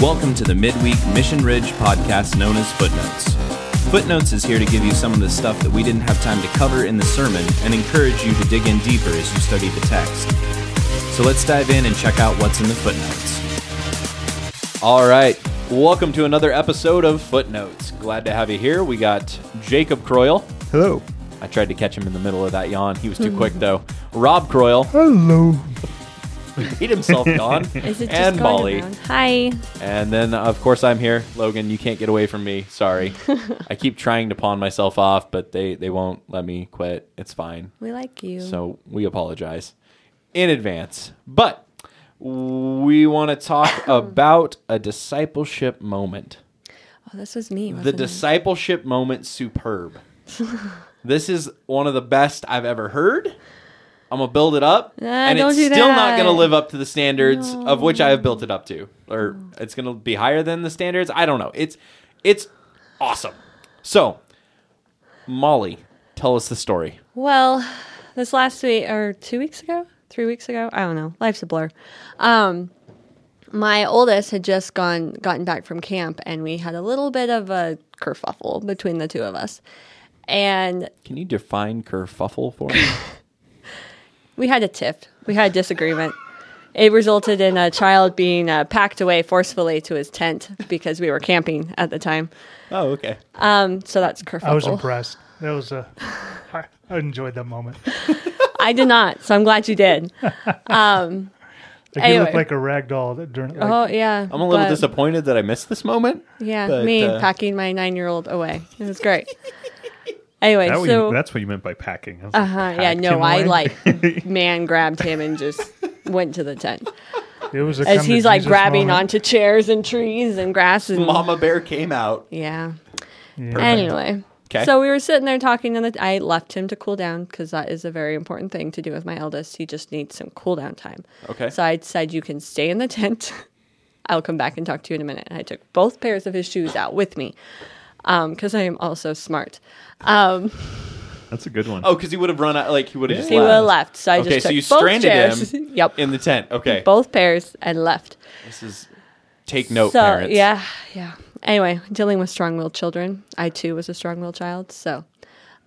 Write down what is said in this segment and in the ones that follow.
Welcome to the Midweek Mission Ridge podcast known as Footnotes. Footnotes is here to give you some of the stuff that we didn't have time to cover in the sermon and encourage you to dig in deeper as you study the text. So let's dive in and check out what's in the footnotes. All right, welcome to another episode of Footnotes. Glad to have you here. We got Jacob Croyle. Hello. I tried to catch him in the middle of that yawn. He was too quick though. Rob Croyle. Hello. Beat himself gone. Is it just and going Molly. around? Hi. And then, of course, I'm here. Logan, you can't get away from me. Sorry. I keep trying to pawn myself off, but they, they won't let me quit. It's fine. We like you. So we apologize in advance. But we want to talk about a discipleship moment. oh, this was me. The wasn't it? discipleship moment superb. this is one of the best I've ever heard. I'm gonna build it up, and it's do still not gonna live up to the standards of which I have built it up to, or it's gonna be higher than the standards. I don't know. It's it's awesome. So, Molly, tell us the story. Well, this last week or two weeks ago, three weeks ago, I don't know. Life's a blur. Um, my oldest had just gone gotten back from camp, and we had a little bit of a kerfuffle between the two of us, and Can you define kerfuffle for me? We had a tiff. We had a disagreement. It resulted in a child being uh, packed away forcefully to his tent because we were camping at the time. oh, okay. Um, so that's kerfuffle. I was impressed. That was a. I I enjoyed that moment. I did not, so I'm glad you did. Um, Like Anyway. you looked like a rag doll that during. Like, oh yeah, I'm a little but- disappointed that I missed this moment. Yeah, but, me uh, packing my nine-year-old away. It was great. anyway, That so you, that's what you meant by packing. I was uh like, huh. Yeah, no, I away? like man grabbed him and just went to the tent it was a as come he's like Jesus grabbing moment. onto chairs and trees and grass and Mama Bear came out. yeah. Yeah. Anyway. 'Kay. So we were sitting there talking, and the, I left him to cool down because that is a very important thing to do with my eldest. He just needs some cool down time. Okay. So I said, You can stay in the tent. I'll come back and talk to you in a minute. And I took both pairs of his shoes out with me because I am also smart. Um, That's a good one. Oh, because he would have run out. Like he would have just he would have left. left. So I Okay, just so you both stranded chairs. him yep. in the tent. Okay. both pairs and left. This is take note, so parents. yeah, yeah. Anyway, dealing with strong-willed children. I too was a strong-willed child. So,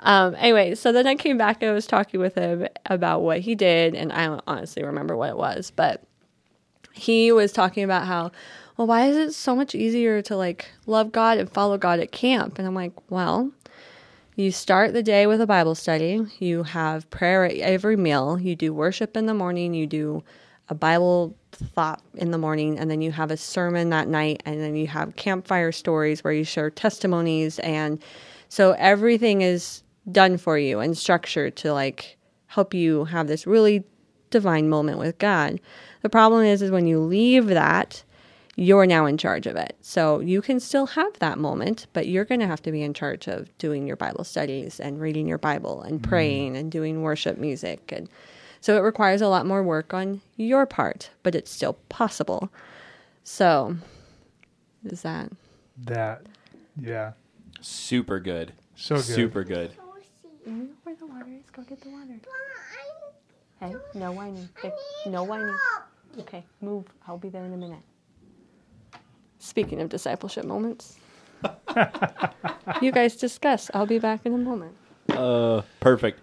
um, anyway, so then I came back and I was talking with him about what he did, and I don't honestly remember what it was, but he was talking about how, well, why is it so much easier to like love God and follow God at camp? And I'm like, well, you start the day with a Bible study. You have prayer at every meal. You do worship in the morning. You do a Bible thought in the morning. And then you have a sermon that night. And then you have campfire stories where you share testimonies. And so everything is done for you and structured to like help you have this really divine moment with God. The problem is, is when you leave that, you're now in charge of it. So you can still have that moment, but you're going to have to be in charge of doing your Bible studies and reading your Bible and mm-hmm. praying and doing worship music. And so it requires a lot more work on your part, but it's still possible. So is that that. Yeah. Super good. So good. Super good. where the water is? Go get the water. Hey, no whining. Hey, no whining. Okay, move. I'll be there in a minute. Speaking of discipleship moments, you guys discuss. I'll be back in a moment. Uh, perfect.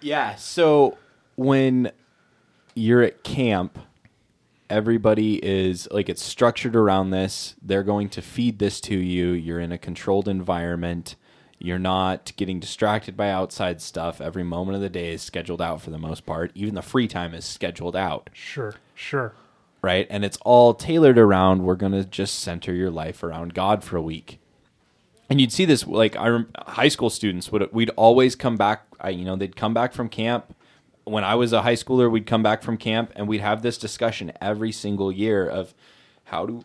Yeah. So when you're at camp, everybody is like it's structured around this. They're going to feed this to you. You're in a controlled environment. You're not getting distracted by outside stuff. Every moment of the day is scheduled out for the most part. Even the free time is scheduled out. Sure. Sure. Right? And it's all tailored around we're going to just center your life around God for a week. And you'd see this like our high school students would we'd always come back, I, you know, they'd come back from camp. When I was a high schooler, we'd come back from camp and we'd have this discussion every single year of how do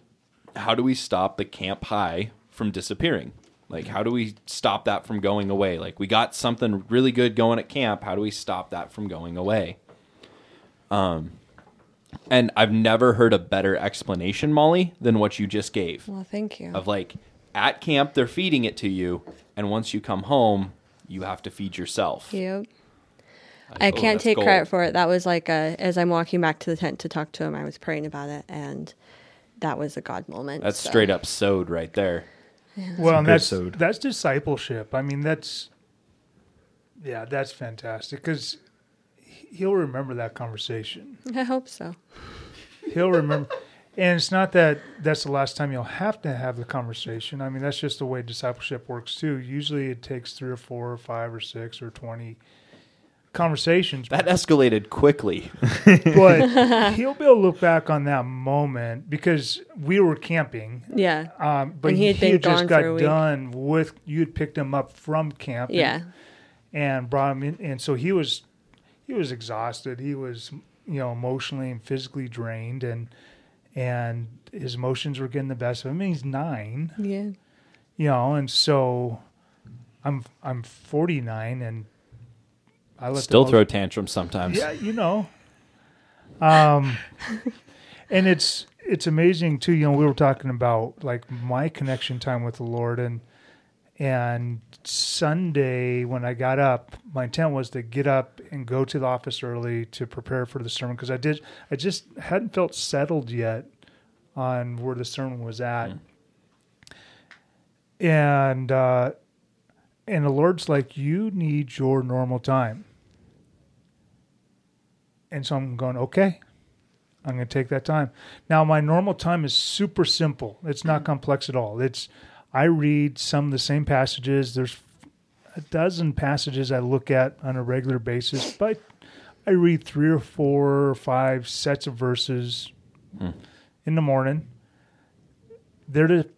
how do we stop the camp high from disappearing? Like how do we stop that from going away? Like we got something really good going at camp, how do we stop that from going away? Um, And I've never heard a better explanation, Molly, than what you just gave. Well, thank you. Of like, at camp, they're feeding it to you, and once you come home, you have to feed yourself. Yep. Like, I oh, can't take gold. credit for it. That was like a, as I'm walking back to the tent to talk to him, I was praying about it, and that was a God moment. That's so. straight up sewed right there. Well, and that's sewed. that's discipleship. I mean, that's yeah, that's fantastic because he'll remember that conversation. I hope so. He'll remember, and it's not that that's the last time you'll have to have the conversation. I mean, that's just the way discipleship works too. Usually, it takes three or four or five or six or twenty conversations. That escalated quickly. but he'll be able to look back on that moment because we were camping. Yeah. Um, but And he he, had been just got for a week. done with you had picked him up from camp. and- Yeah. and brought him in, and so he was he was exhausted. He was you know emotionally and physically drained, and and his emotions were getting the best of him. I mean, he's nine, Yeah. you know, and so I'm I'm 49, and I let Still most- throw tantrums sometimes. yeah, you know. Um, and it's it's amazing too. You know, we were talking about like my connection time with the Lord, and and Sunday when I got up, my intent was to get up and go to the office early to prepare for the sermon because I did. I just hadn't felt settled yet on where the sermon was at, and uh, and the Lord's like, you need your normal time. And so I'm going, okay, I'm going to take that time. Now, my normal time is super simple. It's not complex at all. It's, I read some of the same passages. There's a dozen passages I look at on a regular basis, but I read three or four or five sets of verses hmm. in the morning. They're the,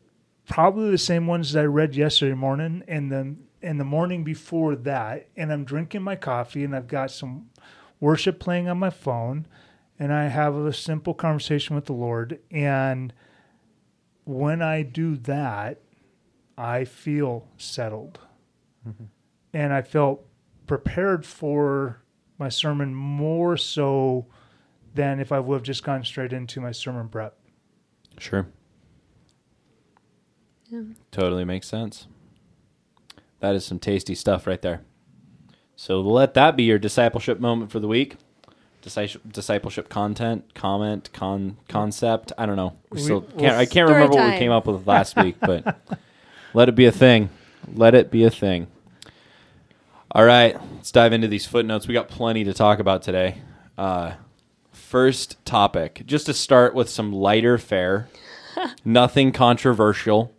probably the same ones that I read yesterday morning and then and the morning before that. And I'm drinking my coffee and I've got some worship playing on my phone and I have a simple conversation with the Lord. And when I do that, I feel settled. Mm-hmm. And I felt prepared for my sermon more so than if I would have just gone straight into my sermon prep. Sure. Yeah. Totally makes sense. That is some tasty stuff right there. So let that be your discipleship moment for the week. Discipleship content, comment, con concept. I don't know. We We- still can't. I can't Story remember what we came up with last week, but let it be a thing. Let it be a thing. All right, let's dive into these footnotes. We got plenty to talk about today. Uh, first topic, just to start with some lighter fare, nothing controversial,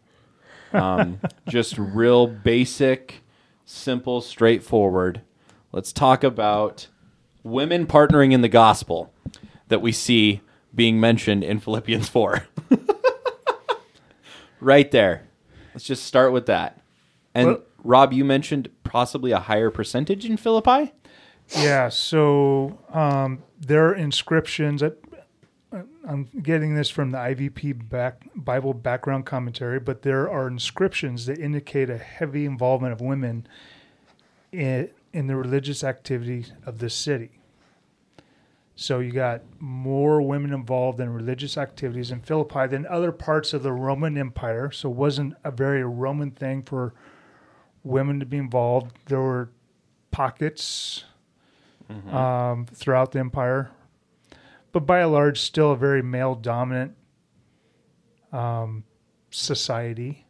um, just real basic, simple, straightforward. Let's talk about women partnering in the gospel that we see being mentioned in Philippians 4. right there. Let's just start with that. And Well- Rob, you mentioned possibly a higher percentage in Philippi? Yeah, so um, there are inscriptions. I, I'm getting this from the IVP back, Bible background commentary, but there are inscriptions that indicate a heavy involvement of women in, in the religious activity of the city. So you got more women involved in religious activities in Philippi than other parts of the Roman Empire. So it wasn't a very Roman thing for women to be involved. There were pockets um, throughout the empire, but by and large, still a very male dominant um, society.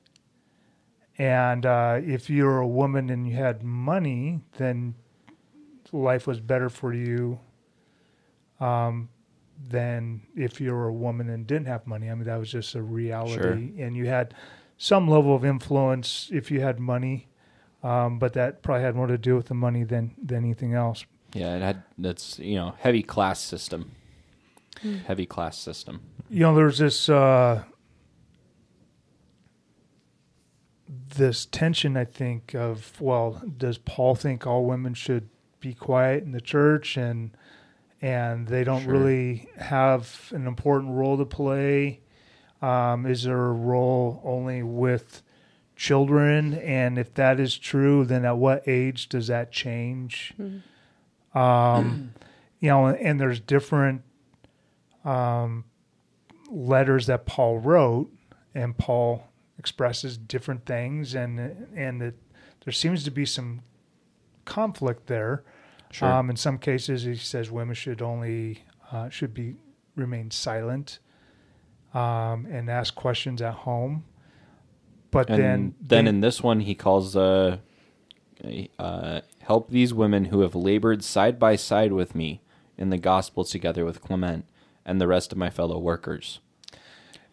And uh, if you were a woman and you had money, then life was better for you um, than if you were a woman and didn't have money. I mean, that was just a reality. And you had some level of influence if you had money, um, but that probably had more to do with the money than, than anything else. Yeah, it had that's you know heavy class system, heavy class system. you know there's this uh this tension i think of well does paul think all women should be quiet in the church and and they don't Sure. really have an important role to play um, is there a role only with children and if that is true then at what age does that change um, you know and there's different um, letters that Paul wrote, and Paul expresses different things, and and that there seems to be some conflict there. Sure. Um, in some cases, he says women should only uh, should be remain silent. um, and ask questions at home. But And then, then, they- in this one, he calls uh, uh, help these women who have labored side by side with me in the gospel together with Clement and the rest of my fellow workers.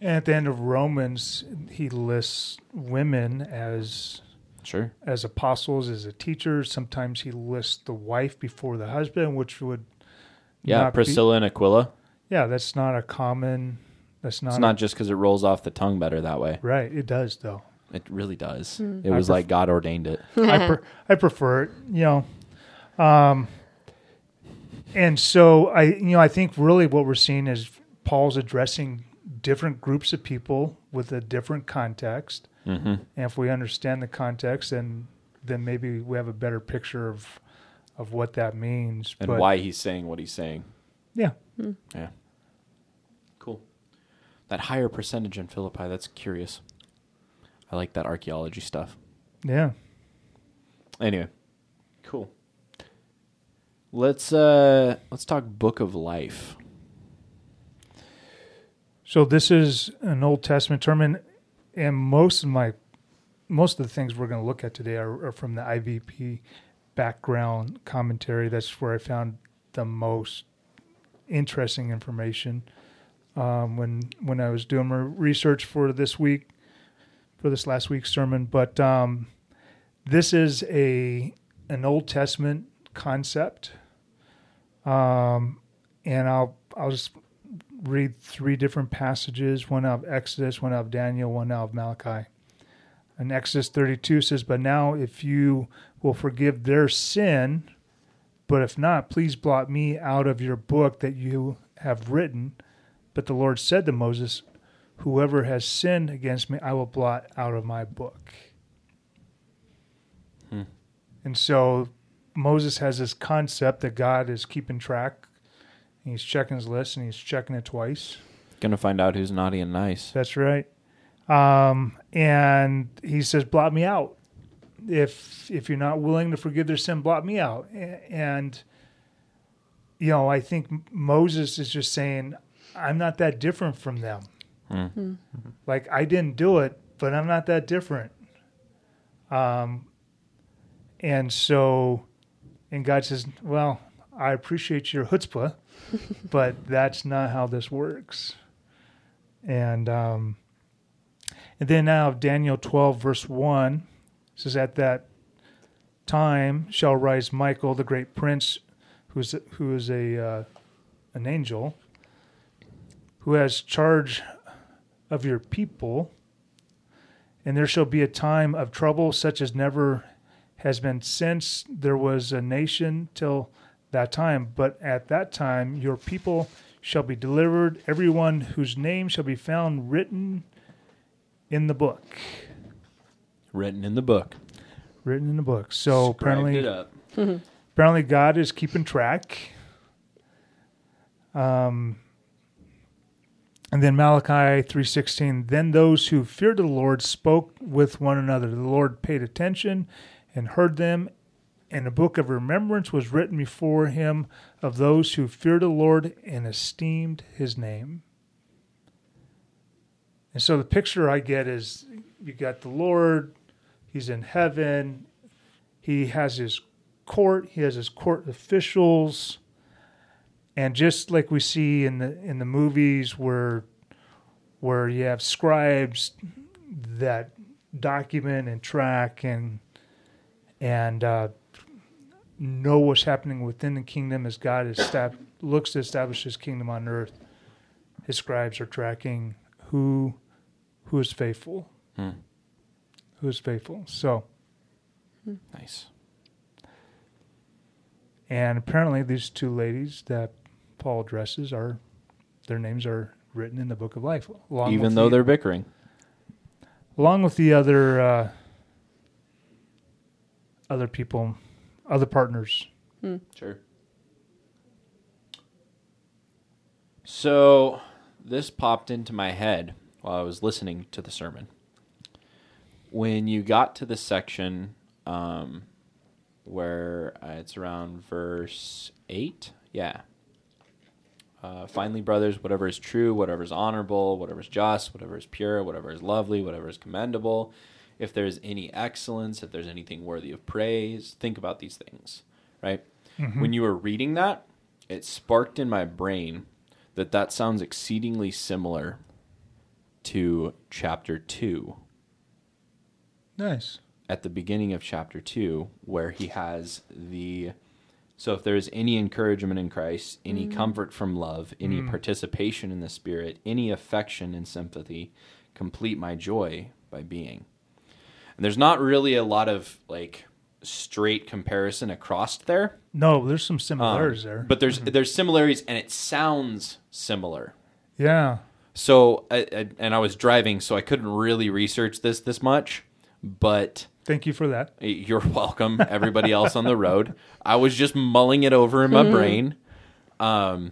and at the end of Romans, he lists women as Sure. as apostles, as a teacher. Sometimes he lists the wife before the husband, which would Yeah, not be- Priscilla and Aquila. yeah, that's not a common. That's not. It's a- not just because it rolls off the tongue better that way. right. It does though. It really does. Hmm. It was pref- like God ordained it. I pre- I prefer it, you know. Um, and so I, you know, I think really what we're seeing is Paul's addressing different groups of people with a different context, hmm and if we understand the context, then then maybe we have a better picture of of what that means And But, why he's saying what he's saying. Yeah, Yeah. Cool. That higher percentage in Philippi, that's curious. I like that archaeology stuff. yeah. Anyway. Cool. Let's uh let's talk Book of Life. So this is an Old Testament term, and, and most of my most of the things we're going to look at today are, are from the IVP background commentary. That's where I found the most interesting information um, when when I was doing my research for this week for this last week's sermon. But um, this is a an Old Testament concept, um, and I'll I'll just read three different passages one out of Exodus, one out of Daniel, one out of Malachi. And Exodus 32 says, But now if you will forgive their sin, but if not, please blot me out of your book that you have written. But the Lord said to Moses, Whoever has sinned against me, I will blot out of my book. Hmm. And so Moses has this concept that God is keeping track. He's checking his list and he's checking it twice. Gonna find out who's naughty and nice. That's right. Um, and he says, "Blot me out. If if you're not willing to forgive their sin, blot me out." And you know, I think Moses is just saying, "I'm not that different from them. Hmm. Like I didn't do it, but I'm not that different." Um, and so, and God says, "Well, I appreciate your chutzpah, but that's not how this works." And um, and then now Daniel 12, verse 1 says, At that time shall rise Michael, the great prince, who's, who is a, uh, an angel, who has charge of your people. And there shall be a time of trouble such as never has been since there was a nation till that time. But at that time your people shall be delivered, everyone whose name shall be found written in the book. Written in the book. Written in the book. So Scribed apparently, it up. apparently God is keeping track. Um, and then Malachi three sixteen. Then those who feared the Lord spoke with one another. The Lord paid attention and heard them, and a book of remembrance was written before him of those who feared the Lord and esteemed His name. And so the picture I get is you got the Lord, He's in heaven, He has His court, He has His court officials, and just like we see in the in the movies where where you have scribes that document and track and and uh, know what's happening within the kingdom as God is stab- looks to establish His kingdom on earth. His scribes are tracking who who is faithful, Hmm. who is faithful. So, Nice. and apparently these two ladies that Paul addresses are their names are written in the book of life, along Even though the, they're bickering. along with the other uh, other people, other partners. Sure. So this popped into my head while I was listening to the sermon. When you got to the section um, where uh, it's around verse 8, yeah. Uh, finally, brothers, whatever is true, whatever is honorable, whatever is just, whatever is pure, whatever is lovely, whatever is commendable, if there's any excellence, if there's anything worthy of praise, think about these things, right? Mm-hmm. When you were reading that, it sparked in my brain that that sounds exceedingly similar to chapter 2 Nice. at the beginning of chapter 2 where he has the so if there's any encouragement in Christ, any mm. comfort from love, any mm. participation in the spirit, any affection and sympathy, complete my joy by being. And there's not really a lot of like straight comparison across there. No, there's some um, similarities there. But there's there's similarities and it sounds similar. yeah. So I, I, and I was driving so I couldn't really research this this much, but Thank you for that. you're welcome, everybody else on the road. I was just mulling it over in my brain. Um,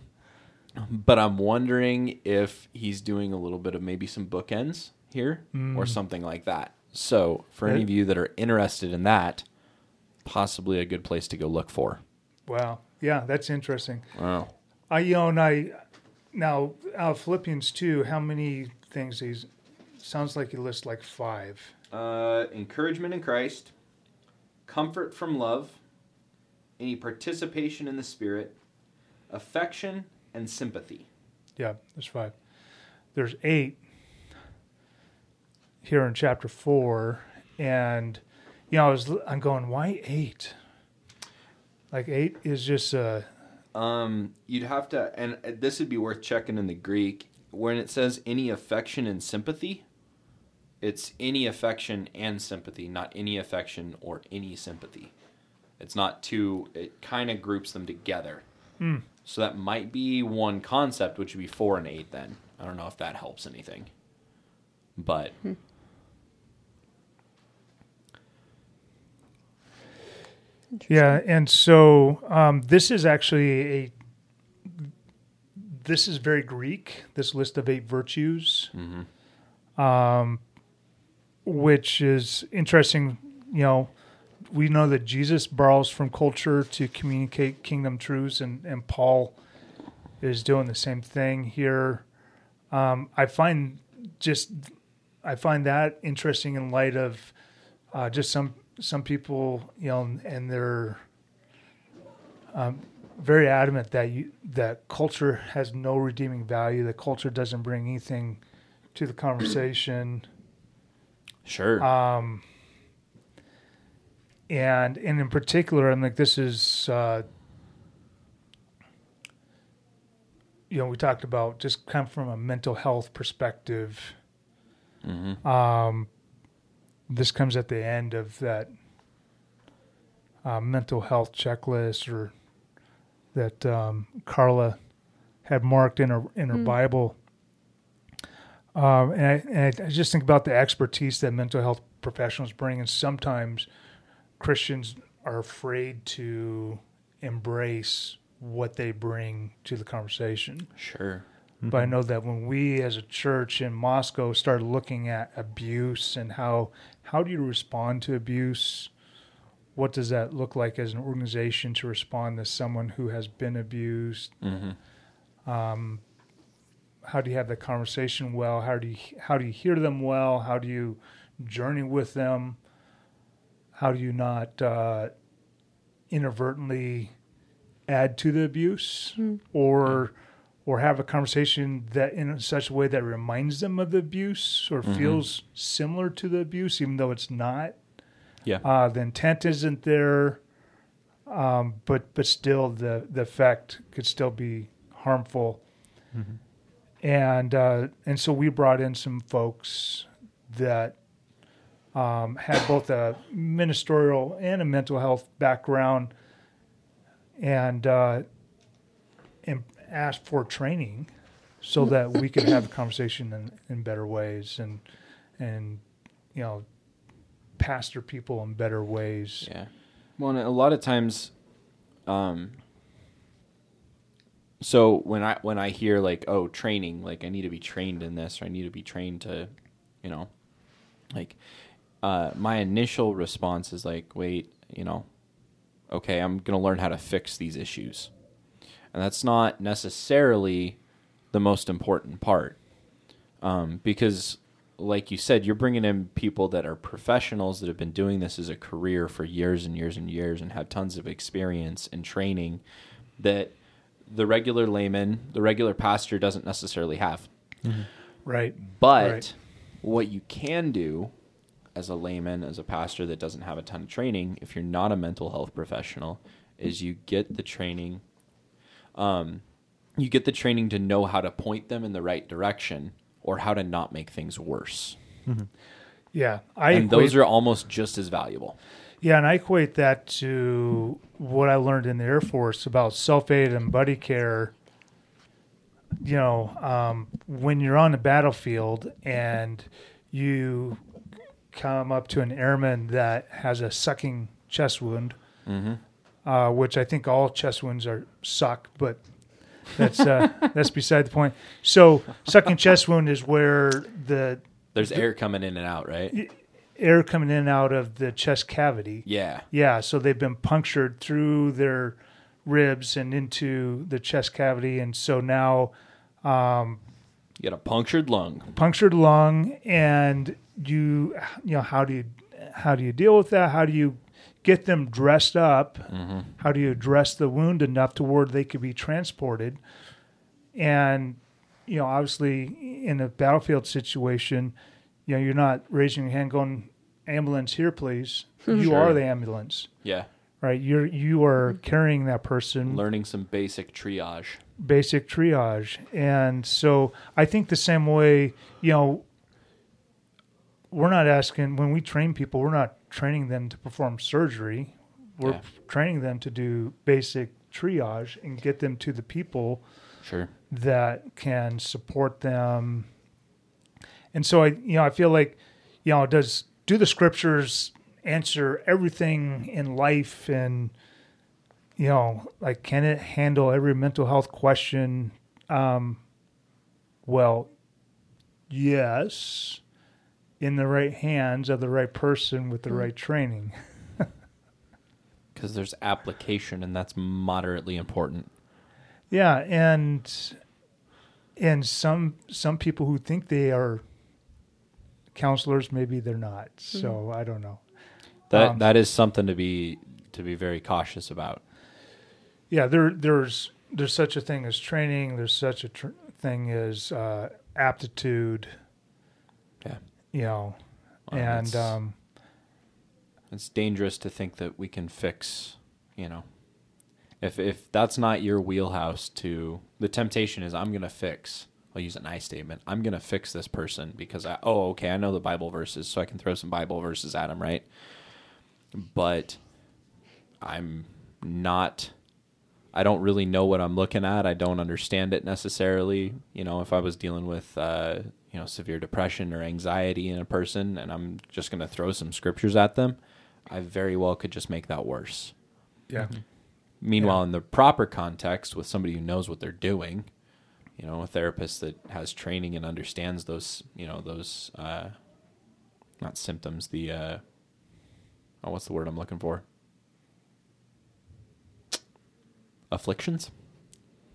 but I'm wondering if he's doing a little bit of maybe some bookends here or something like that. So, for any of you that are interested in that, possibly a good place to go look for. Wow. Yeah, that's interesting. Wow. I you know, and I now uh, Philippians two. How many things he's? Sounds like he lists like five. Uh, encouragement in Christ, comfort from love, any participation in the Spirit, affection, and sympathy. Yeah, there's five. There's eight here in chapter four, and you know, I was I'm going, why eight? Like eight is just uh Um, you'd have to, and this would be worth checking in the Greek. When it says any affection and sympathy, it's any affection and sympathy, not any affection or any sympathy. It's not two, it kind of groups them together. So that might be one concept, which would be four and eight then. I don't know if that helps anything. But Yeah, and so um, this is actually a. This is very Greek. This list of eight virtues, um, which is interesting. You know, we know that Jesus borrows from culture to communicate kingdom truths, and and Paul is doing the same thing here. Um, I find just I find that interesting in light of uh, just some some people, you know, and they're um, very adamant that you that culture has no redeeming value. That culture doesn't bring anything to the conversation. sure. Um, and and in particular, I'm like, this is, uh, you know, we talked about just kind of from a mental health perspective. Um, this comes at the end of that uh, mental health checklist, or that um, Carla had marked in her in her Bible. Um, and, I, and I just think about the expertise that mental health professionals bring, and sometimes Christians are afraid to embrace what they bring to the conversation. sure. But I know that when we as a church in Moscow started looking at abuse and how how do you respond to abuse? What does that look like as an organization to respond to someone who has been abused? Mm-hmm. Um, how do you have the conversation well? How do you how do you hear them well? How do you journey with them? How do you not uh, inadvertently add to the abuse or or have a conversation that in such a way that reminds them of the abuse or feels similar to the abuse, even though it's not. Yeah. Uh, the intent isn't there, um, but but still the the effect could still be harmful. And uh, and so we brought in some folks that um, had both a ministerial and a mental health background, and uh, and asked for training so that we could have a conversation in, in better ways and and you know pastor people in better ways. Yeah. Well, and a lot of times, um, so when I when I hear like oh training, like I need to be trained in this or I need to be trained to, you know, like, uh, my initial response is like, wait, you know, okay, I'm gonna learn how to fix these issues, and that's not necessarily the most important part um, because like you said you're bringing in people that are professionals that have been doing this as a career for years and years and years and have tons of experience and training that the regular layman the regular pastor doesn't necessarily have Right. but Right. what you can do as a layman, as a pastor that doesn't have a ton of training, if you're not a mental health professional, is you get the training. Um, you get the training to know how to point them in the right direction or how to not make things worse. Yeah. I and those are almost just as valuable. Yeah, and I equate that to what I learned in the Air Force about self aid and buddy care. You know, um, when you're on the battlefield and you come up to an airman that has a sucking chest wound, uh, which I think all chest wounds are suck, but that's uh, that's beside the point. So, sucking chest wound is where the There's air coming in and out, right? air coming in and out of the chest cavity. Yeah. Yeah, so they've been punctured through their ribs and into the chest cavity, and so now You got a punctured lung. punctured lung, and you you know how do you how do you deal with that? How do you get them dressed up? Mm-hmm. How do you address the wound enough to where they could be transported? And you know, obviously, in a battlefield situation, you know, you're not raising your hand going, "Ambulance here, please." Hmm. You Sure. are the ambulance. Yeah. right you're you are mm-hmm. carrying that person Learning some basic triage. basic triage and so i think the same way you know we're not asking when we train people we're not training them to perform surgery we're Yeah. training them to do basic triage and get them to the people Sure. that can support them. And so I you know I feel like you know does do the scriptures answer everything in life and you know like can it handle every mental health question um well yes in the right hands of the right person with the right training Because there's application, and that's moderately important. Yeah, and and some some people who think they are counselors, maybe they're not. So I don't know. That Um, that is something to be to be very cautious about. Yeah, there there's there's such a thing as training. There's such a tr- thing as uh, aptitude. You know, Well, and it's- um, It's dangerous to think that we can fix, you know. If if that's not your wheelhouse to the temptation is I'm going to fix. I'll use an I statement. I'm going to fix this person because I oh okay, I know the Bible verses so I can throw some Bible verses at him, right? But I'm not I don't really know what I'm looking at. I don't understand it necessarily. You know, if I was dealing with uh, you know, severe depression or anxiety in a person and I'm just going to throw some scriptures at them, I very well could just make that worse. yeah, Meanwhile, in the proper context with somebody who knows what they're doing, you know, a therapist that has training and understands those, you know, those uh not symptoms, the uh oh, what's the word I'm looking for? Afflictions?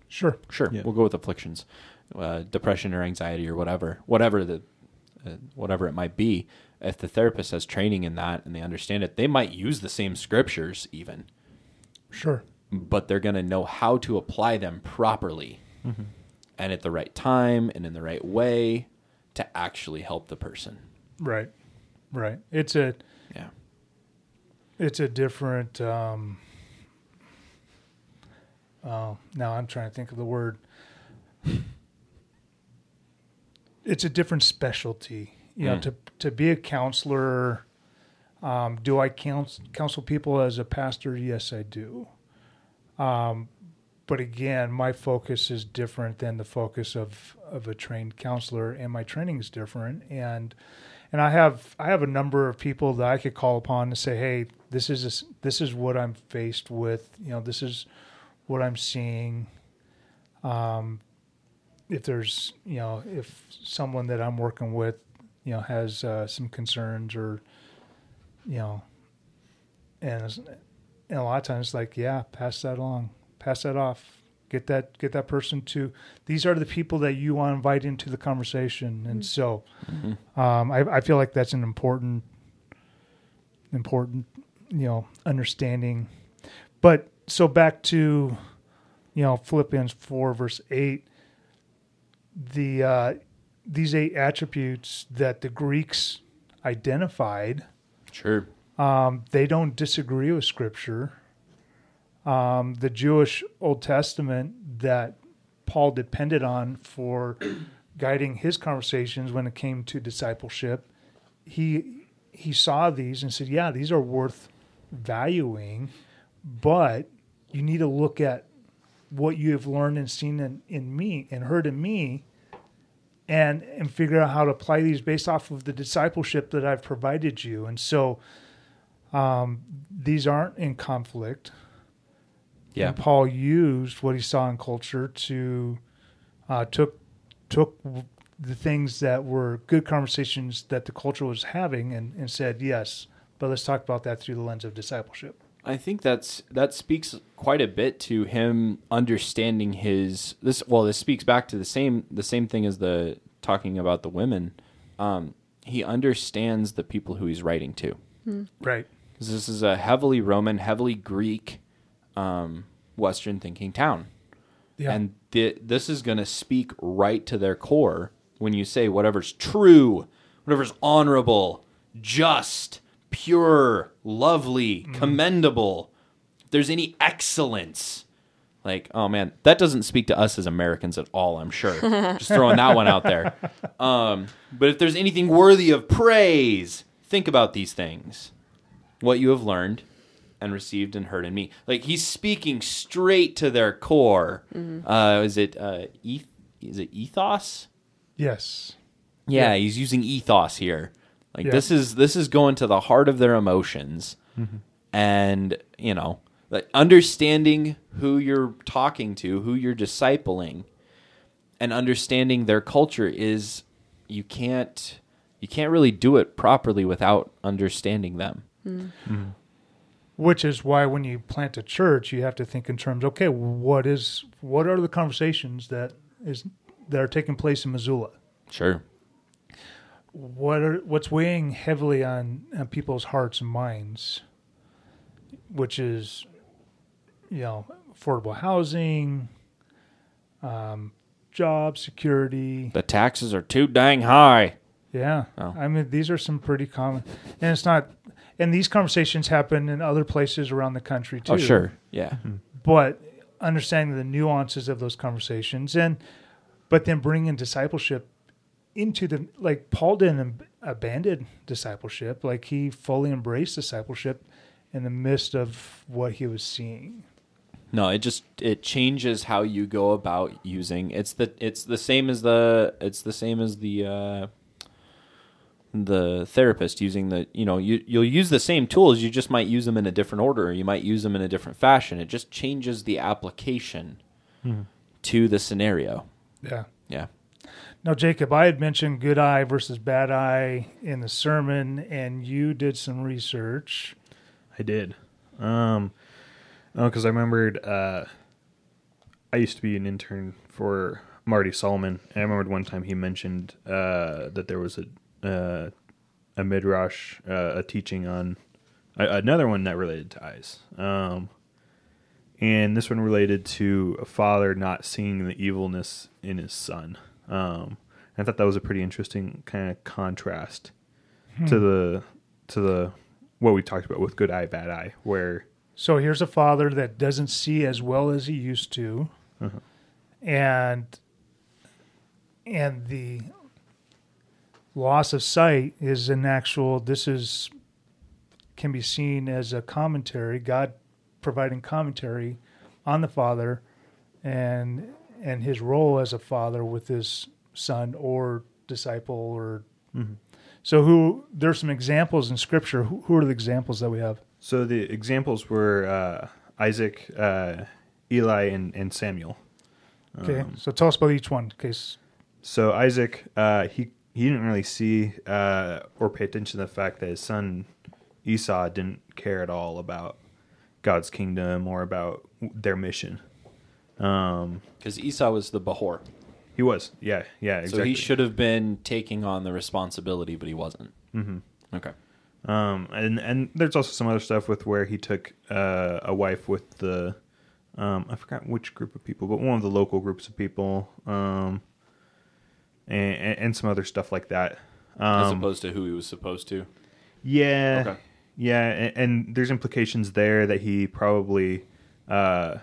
sure. Sure, Yeah. we'll go with afflictions, uh, depression or anxiety or whatever, whatever the, uh, whatever it might be. If the therapist has training in that and they understand it, they might use the same scriptures even, Sure. but they're going to know how to apply them properly and at the right time and in the right way to actually help the person. Right. Right. It's a Yeah. it's a different um oh now i'm trying to think of the word it's a different specialty you know Mm. to to be a counselor um, do i counsel, counsel people as a pastor yes i do um, but again my focus is different than the focus of of a trained counselor and my training is different and and I have I have a number of people that I could call upon to say, hey, this is a, this is what I'm faced with. You know, this is what I'm seeing. Um, if there's you know if someone that I'm working with, you know, has uh, some concerns or you know, and, and a lot of times it's like, yeah, pass that along, pass that off, Get that get that person to. These are the people that you want to invite into the conversation, and so um, I, I feel like that's an important important you know understanding. But so back to you know Philippians four verse eight. The uh, these eight attributes that the Greeks identified Sure. um, they don't disagree with Scripture. Um, the Jewish Old Testament that Paul depended on for guiding his conversations when it came to discipleship, he he saw these and said, "Yeah, these are worth valuing, but you need to look at what you have learned and seen in, in me and heard in me." And, and figure out how to apply these based off of the discipleship that I've provided you. And so, um, these aren't in conflict. Yeah. And Paul used what he saw in culture to uh, took took the things that were good conversations that the culture was having and, and said yes, but let's talk about that through the lens of discipleship. I think that's that speaks quite a bit to him understanding his this. Well, this speaks back to the same the same thing as the talking about the women. Um, he understands the people who he's writing to. Right. 'Cause this is a heavily Roman, heavily Greek, um, Western thinking town, Yeah. and th- this is going to speak right to their core when you say whatever's true, whatever's honorable, just, pure, lovely, commendable. If there's any excellence, like oh man, that doesn't speak to us as Americans at all. I'm sure. Just throwing that one out there. Um, but if there's anything worthy of praise, think about these things. What you have learned and received and heard in me. Like he's speaking straight to their core. Uh, is it uh, eth- is it ethos? yes. Yeah, he's using ethos here. Like Yeah. this is this is going to the heart of their emotions, mm-hmm. and you know, like understanding who you're talking to, who you're discipling, and understanding their culture is you can't you can't really do it properly without understanding them. Mm. Mm-hmm. Which is why when you plant a church, you have to think in terms. Okay, what is what are the conversations that is that are taking place in Missoula? Sure. What are what's weighing heavily on, on people's hearts and minds, which is, you know, affordable housing, um, job security. The taxes are too dang high. Yeah, Oh. I mean these are some pretty common, and it's not. And these conversations happen in other places around the country too. Oh, sure. Yeah. but understanding the nuances of those conversations and but then bringing discipleship into the like paul didn't ab- abandon discipleship like he fully embraced discipleship in the midst of what he was seeing No, it just it changes how you go about using. It's the it's the same as the it's the same as the uh, the therapist using the you know you you'll use the same tools. You just might use them in a different order. Or you might use them in a different fashion. It just changes the application to the scenario. yeah Yeah. Now jacob i had mentioned good eye versus bad eye in the sermon and you did some research I did. Um, because I remembered uh, I used to be an intern for Marty Solomon, and I remembered one time he mentioned uh, that there was a uh, a midrash, uh, a teaching on uh, another one that related to eyes. Um, and this one related to a father not seeing the evilness in his son. Um, I thought that was a pretty interesting kind of contrast to the to the what we talked about with good eye, bad eye, where So here's a father that doesn't see as well as he used to, and and the loss of sight is an actual. This is can be seen as a commentary. God providing commentary on the father, and and his role as a father with his son or disciple or. So who there's some examples in scripture. Who, who are the examples that we have? So the examples were uh, Isaac, uh, Eli, and, and Samuel. Okay, Um, so tell us about each one, case. So Isaac, uh, he he didn't really see uh, or pay attention to the fact that his son Esau didn't care at all about God's kingdom or about their mission. Um, Because Esau was the Behor. he was, yeah, yeah, exactly. So he should have been taking on the responsibility, but he wasn't. hmm Okay. Um, and and there's also some other stuff with where he took uh, a wife with the, um, I forgot which group of people, but one of the local groups of people, um, and, and, and some other stuff like that. Um, As opposed to who he was supposed to. Yeah. Okay. Yeah, and, and there's implications there that he probably, uh,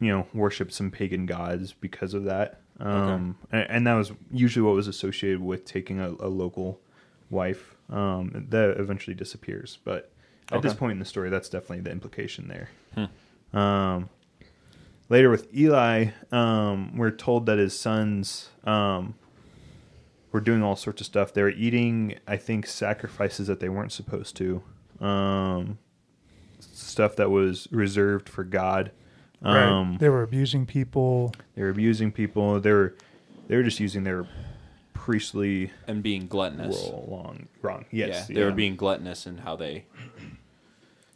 you know, worshipped some pagan gods because of that. Um, and, and that was usually what was associated with taking a, a local wife. Um, that eventually disappears, but at this point in the story, that's definitely the implication there. Um, later with Eli, um, we're told that his sons um, were doing all sorts of stuff. They were eating, I think, sacrifices that they weren't supposed to. Um, stuff that was reserved for God. Um, right. They were abusing people. They were abusing people. They were they were just using their priestly And being gluttonous. role along wrong. Yes, yeah, they were being gluttonous in how they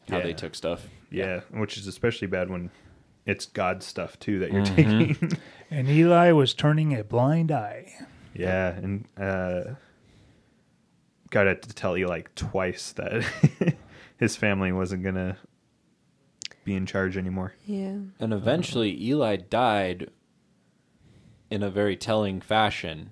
how they took stuff. yeah, which is especially bad when it's God's stuff too that you're Mm-hmm. taking. And Eli was turning a blind eye. yeah, and uh, God had to tell you like twice that his family wasn't gonna be in charge anymore. Yeah. And eventually Eli died in a very telling fashion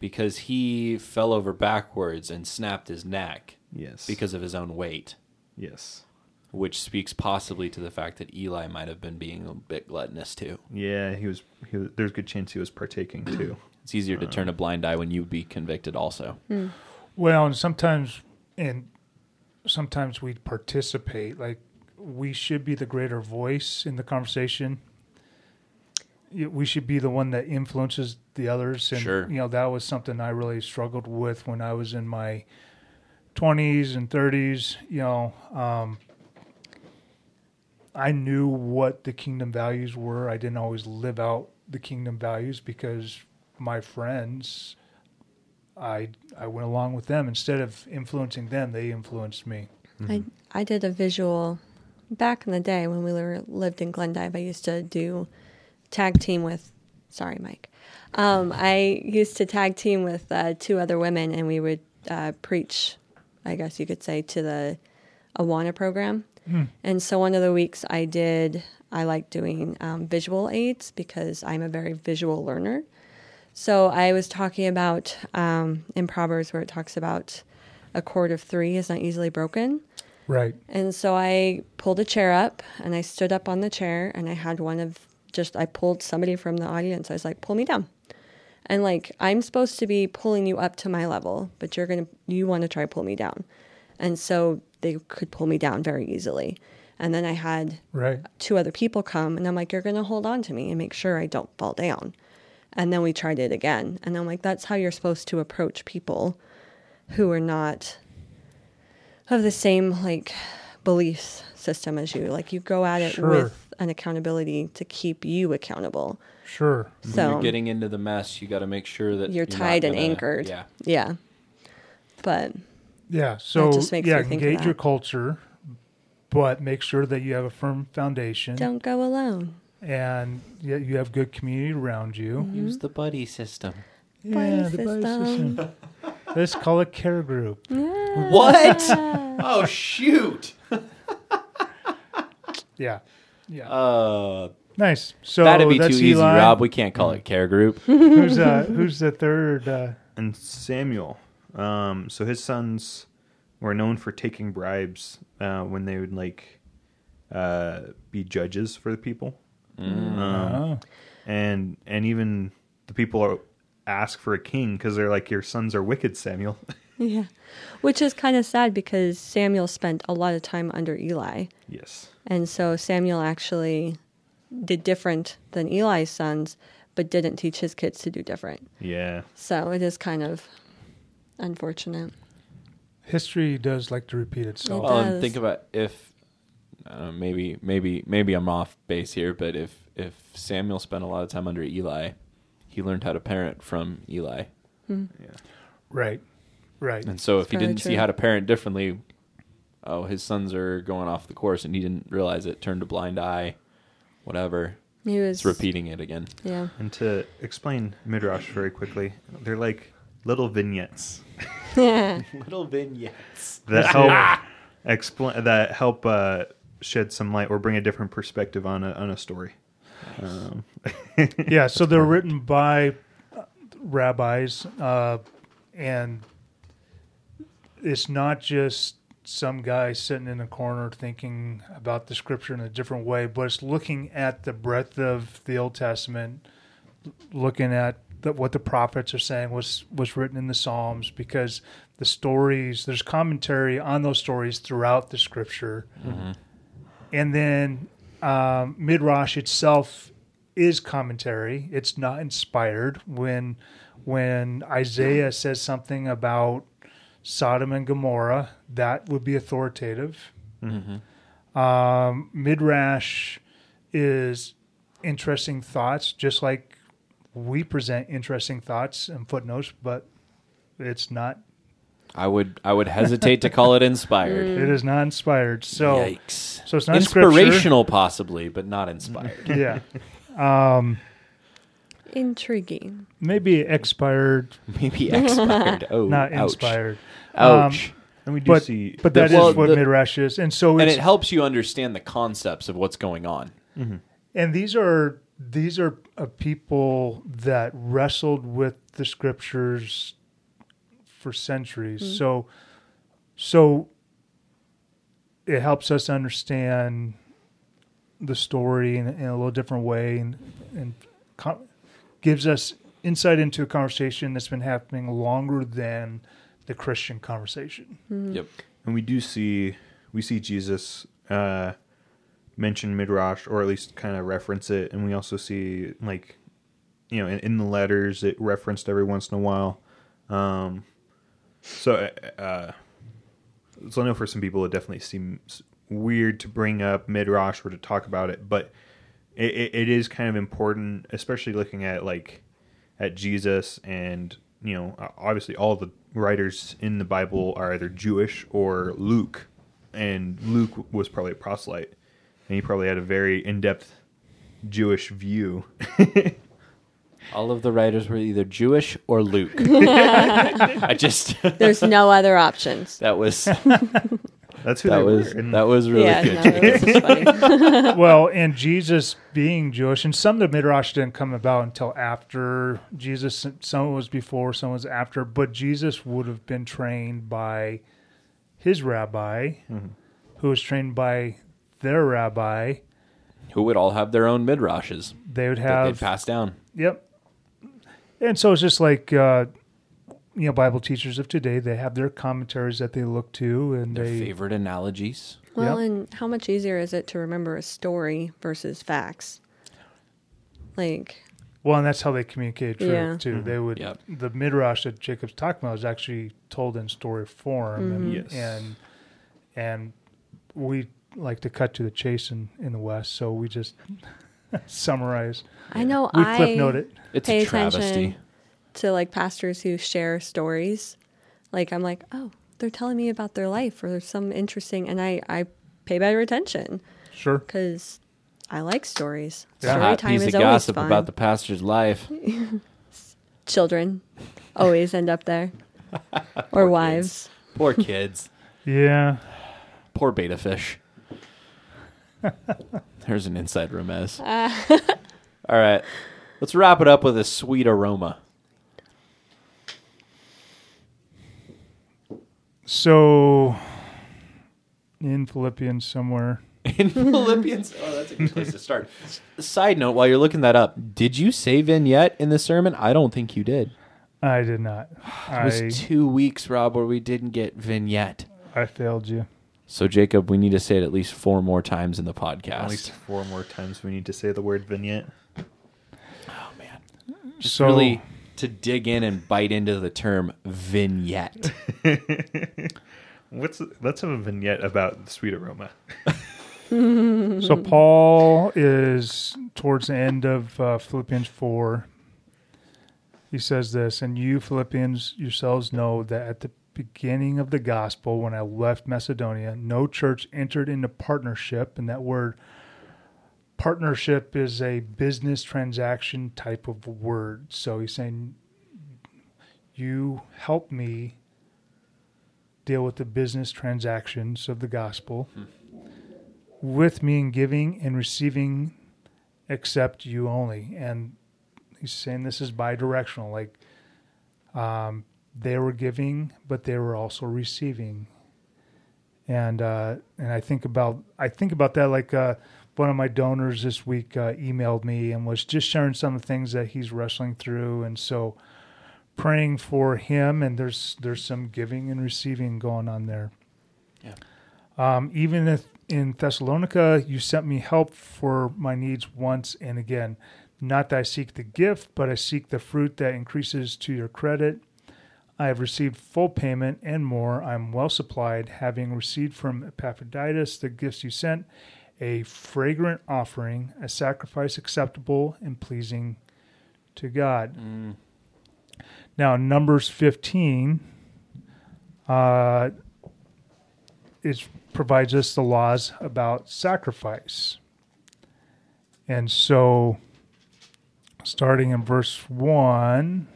because he fell over backwards and snapped his neck Yes, because of his own weight, yes, which speaks possibly to the fact that Eli might have been being a bit gluttonous too. yeah, he was. He was there's a good chance he was partaking too. It's easier to turn a blind eye when you would be convicted also. Hmm. Well, and sometimes, and sometimes we participate. Like we should be the greater voice in the conversation. We should be the one that influences the others, and Sure. you know that was something I really struggled with when I was in my twenties and thirties. You know, um, I knew what the kingdom values were. I didn't always live out the kingdom values because my friends I I went along with them instead of influencing them. They influenced me. I I did a visual back in the day when we were lived in Glendive. I used to do tag team with. Sorry, Mike. Um, I used to tag team with uh, two other women, and we would uh, preach. I guess you could say to the Awana program. And so one of the weeks I did. I like doing um, visual aids because I'm a very visual learner. So I was talking about um, in Proverbs where it talks about a cord of three is not easily broken. Right. And so I pulled a chair up and I stood up on the chair and I had one of just, I pulled somebody from the audience. I was like, pull me down. And like, I'm supposed to be pulling you up to my level, but you're going to, you want to try pull me down. And so they could pull me down very easily. And then I had Right. two other people come and I'm like, you're going to hold on to me and make sure I don't fall down. And then we tried it again. And I'm like, that's how you're supposed to approach people who are not of the same like belief system as you. Like you go at it Sure. with an accountability to keep you accountable. Sure. When So you're getting into the mess, you got to make sure that you're not tied and gonna- anchored. Yeah. Yeah. But Yeah. So just makes yeah, me think of engage your culture, but make sure that you have a firm foundation don't go alone. and yeah, you have good community around you. Use the buddy system. Yeah, Buddy the buddy system. system. Let's call it care group. What? oh shoot! Yeah. Yeah. Uh, nice. So that'd be too that's easy, Eli. Rob. We can't call it care group. who's uh, who's the third? Uh, and Samuel. Um, so his sons were known for taking bribes uh, when they would like uh, be judges for the people, um, oh, and and even the people are, ask for a king because they're like, "Your sons are wicked, Samuel." Yeah. Which is kind of sad because Samuel spent a lot of time under Eli. yes. And so Samuel actually did different than Eli's sons, but didn't teach his kids to do different. Yeah. So it is kind of unfortunate. history does like to repeat itself. It Well, does. and think about if uh, maybe maybe maybe I'm off base here, but if if Samuel spent a lot of time under Eli, he learned how to parent from Eli, Yeah. Right. Right. and so if That's he didn't see how to parent differently, oh, his sons are going off the course, and he didn't realize it, turned a blind eye, whatever. He was It's repeating it again. Yeah. And to explain midrash very quickly, they're like little vignettes Little vignettes. that help explain that help uh, shed some light or bring a different perspective on a on a story. Um, yeah, so they're written by uh, rabbis, uh, and it's not just some guy sitting in a corner thinking about the scripture in a different way, but it's looking at the breadth of the Old Testament, looking at the, what the prophets are saying was was written in the Psalms, because the stories there's commentary on those stories throughout the scripture, and then um, midrash itself is commentary. It's not inspired. When when Isaiah says something about Sodom and Gomorrah, that would be authoritative. Um, midrash is interesting thoughts, just like we present interesting thoughts and footnotes, but it's not. I would I would hesitate to call it inspired. It is not inspired. So Yikes. so it's not scripture. inspirational possibly, but not inspired. yeah, um, Intriguing. maybe expired, Maybe expired. Oh, not ouch. inspired. Ouch. and we do But see but that is well, what the- midrash is, and so and it helps you understand the concepts of what's going on. and these are these are uh, people that wrestled with the scriptures for centuries so so it helps us understand the story in, in a little different way and, and co- gives us insight into a conversation that's been happening longer than the christian conversation Yep. and we do see we see Jesus uh, mention midrash or at least kind of reference it, and we also see like you know in, in the letters it referenced every once in a while. Um, so uh, so I know for some people it definitely seems weird to bring up midrash or to talk about it, but it, it, it is kind of important, especially looking at like at Jesus and you know obviously all the writers in the Bible are either Jewish or Luke, and Luke was probably a proselyte, and he probably had a very in depth Jewish view. All of the writers were either Jewish or Luke. I just There's no other options. that was That's who that they was were. And that was really yeah, good. no, this funny. well, and Jesus being Jewish, and some of the midrash didn't come about until after Jesus. Some was before, some was after. But Jesus would have been trained by his rabbi, mm-hmm. who was trained by their rabbi. Who would all have their own midrashes They would that have they'd pass down. Yep. And so it's just like uh, you know, Bible teachers of today. They have their commentaries that they look to, and Their they favorite analogies. Well, Yep. and how much easier is it to remember a story versus facts? Like, well, and that's how they communicate truth Yeah. too. They would Yep. the midrash that Jacob's talking about is actually told in story form, and Yes. and and we like to cut to the chase in, in the West, so we just summarize. I know We I cliff note it. It's pay a travesty. attention to like pastors who share stories. Like, I'm like, oh, they're telling me about their life or there's some interesting, and I I pay better attention Sure. because I like stories. Yeah. Story Hot time piece is of always gossip fun. about the pastor's life. Children always end up there, or wives. Poor kids. Yeah. Poor beta fish. There's an inside Remez. Uh. All right. Let's wrap it up with a sweet aroma. So in Philippians somewhere. In Philippians. Oh, that's a good place to start. Side note, while you're looking that up, did you say vignette in the sermon? I don't think you did. I did not. It was I two weeks, Rob, where we didn't get vignette. I failed you. So, Jacob, we need to say it at least four more times in the podcast. At least four more times we need to say the word vignette. oh, man. Just So really to dig in and bite into the term vignette. What's let's have a vignette about the sweet aroma. So Paul is towards the end of uh, Philippians four. He says this, and you Philippians yourselves know that at the beginning of the gospel, when I left Macedonia, no church entered into partnership, and that word partnership is a business transaction type of word. So he's saying, You help me deal with the business transactions of the gospel with me in giving and receiving, except you only. And he's saying this is bi directional. Like, um, they were giving, but they were also receiving. And uh, and I think about I think about that like uh, one of my donors this week uh, emailed me and was just sharing some of the things that he's wrestling through, and so praying for him. And there's there's some giving and receiving going on there. Yeah. Um, even if in Thessalonica you sent me help for my needs once and again. Not that I seek the gift, but I seek the fruit that increases to your credit. I have received full payment and more. I am well supplied, having received from Epaphroditus the gifts you sent, a fragrant offering, a sacrifice acceptable and pleasing to God. Now, Numbers 15 uh, it provides us the laws about sacrifice. And so, starting in verse 1,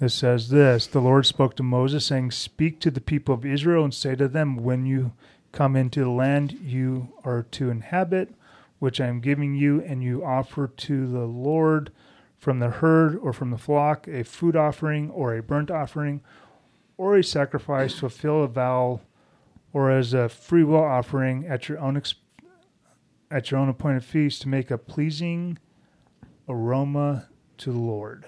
it says this The Lord spoke to Moses, saying, Speak to the people of Israel and say to them, When you come into the land you are to inhabit, which I am giving you, and you offer to the Lord from the herd or from the flock a food offering or a burnt offering or a sacrifice to fulfill a vow or as a free will offering at your own at your own appointed feast to make a pleasing aroma to the Lord.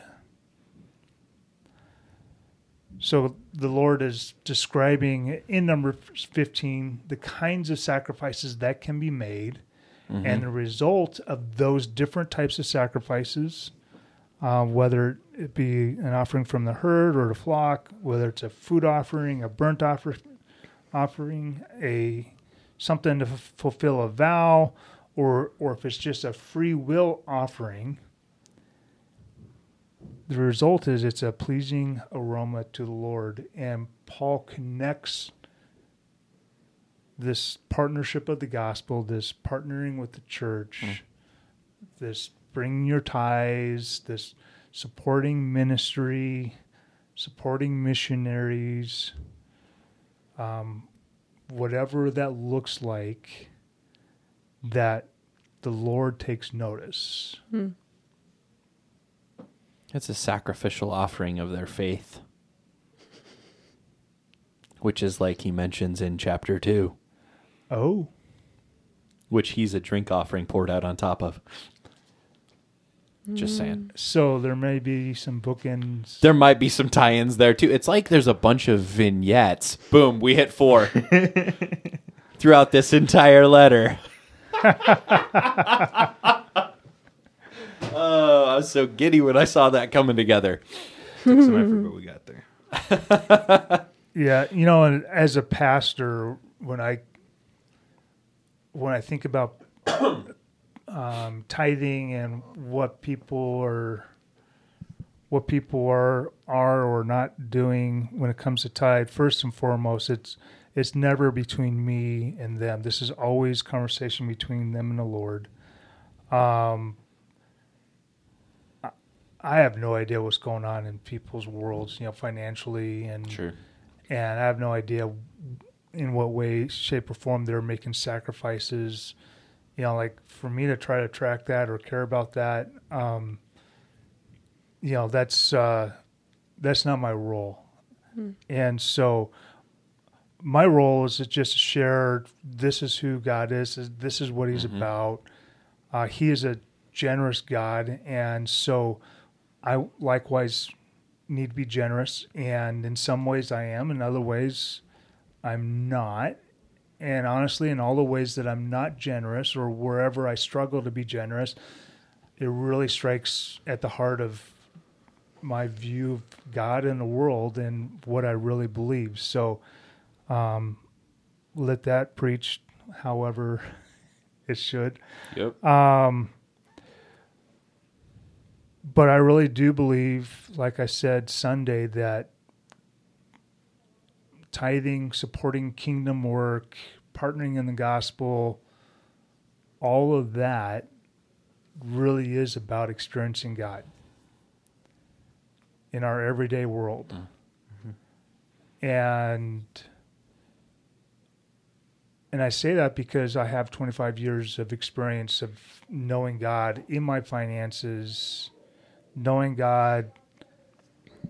So the Lord is describing in number 15 the kinds of sacrifices that can be made and the result of those different types of sacrifices, uh, whether it be an offering from the herd or the flock, whether it's a food offering, a burnt offer, offering, a something to f- fulfill a vow, or or if it's just a free will offering, the result is it's a pleasing aroma to the Lord. And Paul connects this partnership of the gospel, this partnering with the church, this bringing your ties, this supporting ministry, supporting missionaries, um, whatever that looks like, that the Lord takes notice. It's a sacrificial offering of their faith, which is like he mentions in chapter 2, Oh, which he's a drink offering poured out on top of. Just hmm. saying. so there may be some bookends. There might be some tie ins there too. It's like there's a bunch of vignettes. Boom, we hit four throughout this entire letter. oh, I was so giddy when I saw that coming together. Took some effort, but we got there. Yeah, you know, and as a pastor, when I when I think about um, tithing and what people are what people are are or not doing when it comes to tithe, first and foremost, it's it's never between me and them. This is always conversation between them and the Lord. Um, I- I have no idea what's going on in people's worlds, you know, financially and Sure. and I have no idea in what way, shape, or form they're making sacrifices. You know, like for me to try to track that or care about that, um, you know, that's uh, that's not my role. And so, my role is just to just share. This is who God is. is- This is what He's about. Uh, he is a generous God, and so I likewise need to be generous and in some ways I am in other ways I'm not. And honestly in all the ways that I'm not generous or wherever I struggle to be generous it really strikes at the heart of my view of God and the world and what I really believe. So um, let that preach however it should. Yep. um, but I really do believe, like I said Sunday, that tithing, supporting kingdom work, partnering in the gospel, all of that really is about experiencing God in our everyday world. Mm-hmm. And and I say that because I have 25 years of experience of knowing God in my finances, knowing God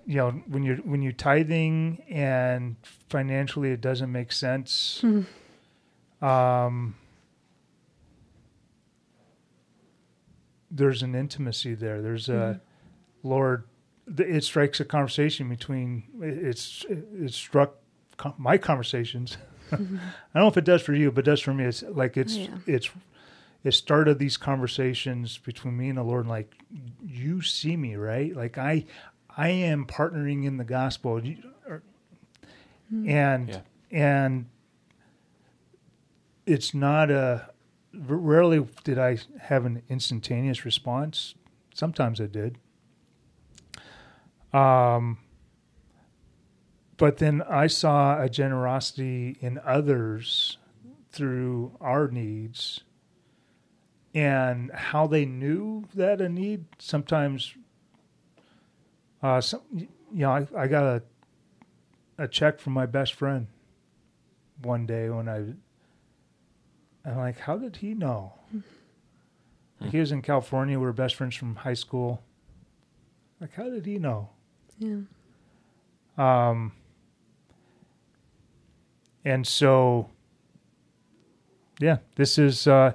you know when you're when you're tithing and financially it doesn't make sense hmm. um there's an intimacy there. There's a hmm. lord it strikes a conversation between it's it struck my conversations. Mm-hmm. I don't know if it does for you but it does for me. It's like it's Yeah. it's it started these conversations between me and the lord like you see me right? Like i i am partnering in the gospel. You- and Yeah. and it's not a rarely did i have an instantaneous response. Sometimes i did. Um but then i saw a generosity in others through our needs and how they knew that a need sometimes uh some, you know I, I got a a check from my best friend one day when I I'm like, how did he know? Like, he was in California. We were best friends from high school. Like, how did he know? Yeah. Um, and so, yeah, this is, uh,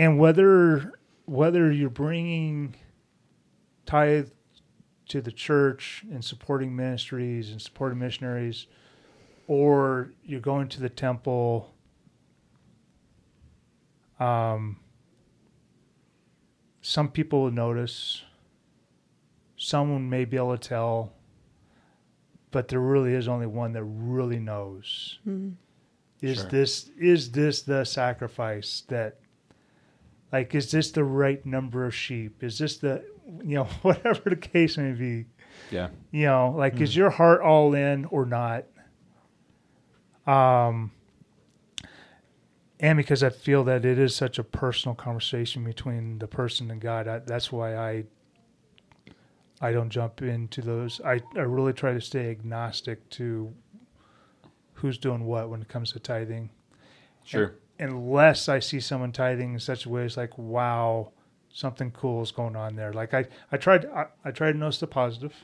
and whether whether you're bringing tithe to the church and supporting ministries and supporting missionaries, or you're going to the temple. Um, some people will notice. Someone may be able to tell but there really is only one that really knows. Is Sure. this is this the sacrifice that like is this the right number of sheep? Is this the you know, whatever the case may be. Yeah. You know, like is your heart all in or not? Um and because I feel that it is such a personal conversation between the person and God, I, that's why I I don't jump into those. I, I really try to stay agnostic to who's doing what when it comes to tithing. Sure. Unless I see someone tithing in such a way it's like, wow, something cool is going on there. Like I, I tried I, I tried to notice the positive.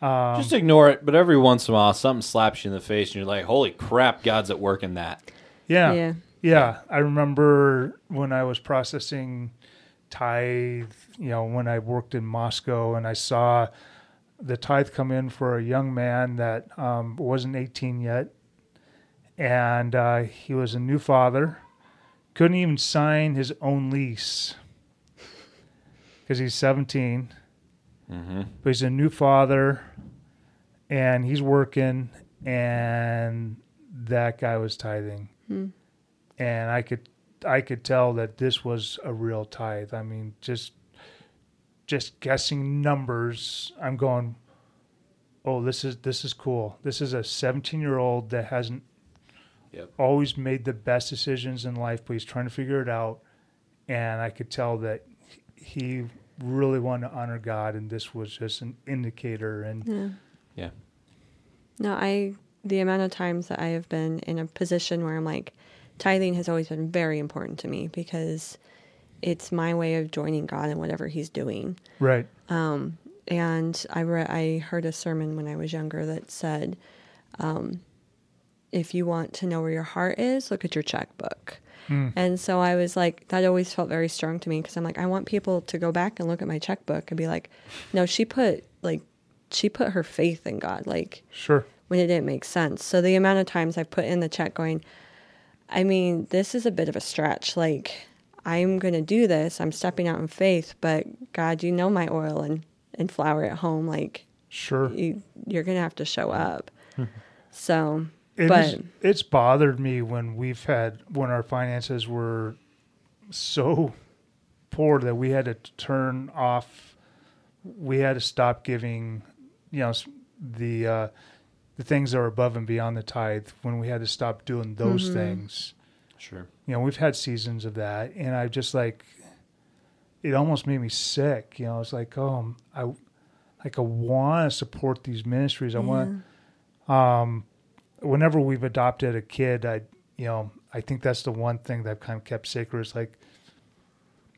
Um, Just ignore it, but every once in a while something slaps you in the face and you're like, holy crap, God's at work in that. Yeah. Yeah. Yeah. I remember when I was processing tithe, you know, when I worked in Moscow and I saw the tithe come in for a young man that um, wasn't 18 yet. And uh, he was a new father, couldn't even sign his own lease because he's 17. Mm-hmm. But he's a new father and he's working, and that guy was tithing and I could I could tell that this was a real tithe. I mean, just just guessing numbers, I'm going, oh, this is this is cool. This is a 17 year old that hasn't Yep. always made the best decisions in life, but he's trying to figure it out. And I could tell that he really wanted to honor God, and this was just an indicator. And Yeah. Yeah. No, I the amount of times that I have been in a position where I'm like, tithing has always been very important to me because it's my way of joining God in whatever He's doing. right, And I re- I heard a sermon when I was younger that said, um, if you want to know where your heart is, look at your checkbook. Hmm. And so I was like, that always felt very strong to me because I'm like, I want people to go back and look at my checkbook and be like, no, she put like, she put her faith in God. Like, sure, when it didn't make sense. So the amount of times I put in the check going, I mean, this is a bit of a stretch. Like, I'm going to do this. I'm stepping out in faith, but God, you know my oil and, and flour at home. Like, sure. you, you're going to have to show up. Hmm. so, It but is- it's bothered me when we've had when our finances were so poor that we had to turn off. We had to stop giving, you know, the uh, the things that are above and beyond the tithe. When we had to stop doing those things, Sure. You know, we've had seasons of that, and I just like it almost made me sick. You know, it's like, oh, I like I want to support these ministries. I want. Um, whenever we've adopted a kid, I you know I think that's the one thing that I've kind of kept sacred. Is like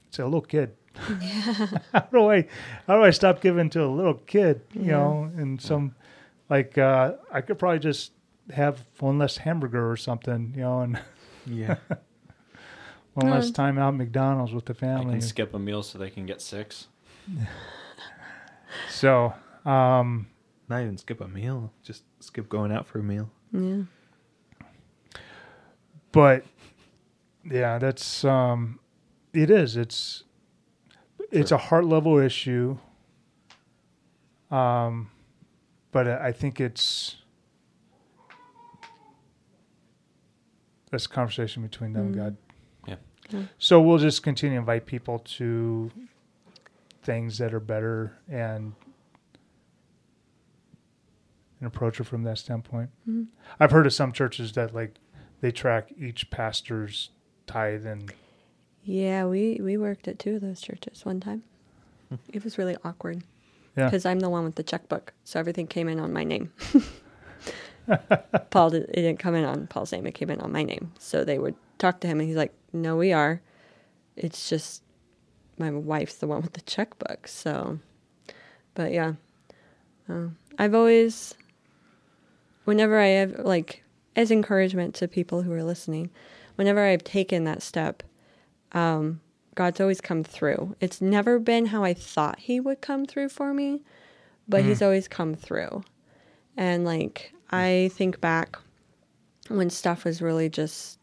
it's a little kid. how do I how do I stop giving to a little kid? You Yeah. know, and some like uh, I could probably just have one less hamburger or something. You know, and Yeah. one less Mm. time out at McDonald's with the I family. can skip a meal so they can get six. So, um, Not even skip a meal. Just skip going out for a meal. Yeah. but yeah, that's um, it is. It's it's a heart level issue. Um, but I I think it's that's a conversation between them and Mm. God. Yeah. Yeah. So we'll just continue to invite people to things that are better and and approach it from that standpoint. Mhm. I've heard of some churches that like they track each pastor's tithe and Yeah, we we worked at two of those churches one time. It was really awkward yeah. because I'm the one with the checkbook, so everything came in on my name. Paul did, it didn't come in on Paul's name; it came in on my name. So they would talk to him, and he's like, "No, we are. It's just my wife's the one with the checkbook." So, but yeah, uh, I've always, whenever I have like as encouragement to people who are listening, whenever I've taken that step, um, God's always come through. It's never been how I thought He would come through for me, but He's always come through. And like, I think back when stuff was really just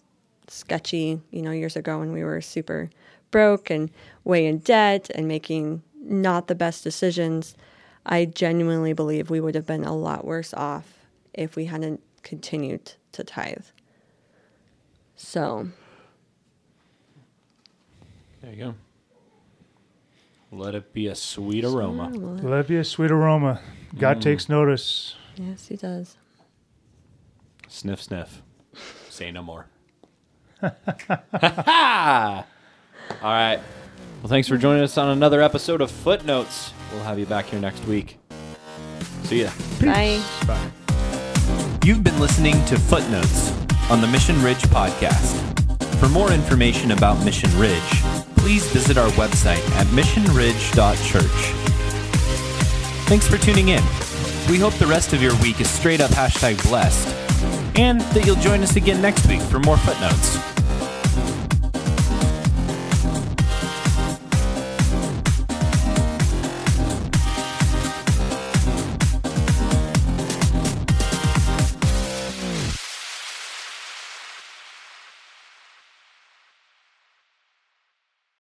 sketchy, you know, years ago when we were super broke and way in debt and making not the best decisions. I genuinely believe we would have been a lot worse off if we hadn't continued to tithe. So, There you go. Let it be a sweet aroma. Let it be a sweet aroma. God Mm. takes notice. yes, He does. Sniff, sniff. Say no more. All right. Well, thanks for joining us on another episode of Footnotes. We'll have you back here next week. See ya. Bye. Bye. You've been listening to Footnotes on the Mission Ridge podcast. For more information about Mission Ridge, please visit our website at missionridge.church. Thanks for tuning in. We hope the rest of your week is straight up hashtag blessed, and that you'll join us again next week for more footnotes.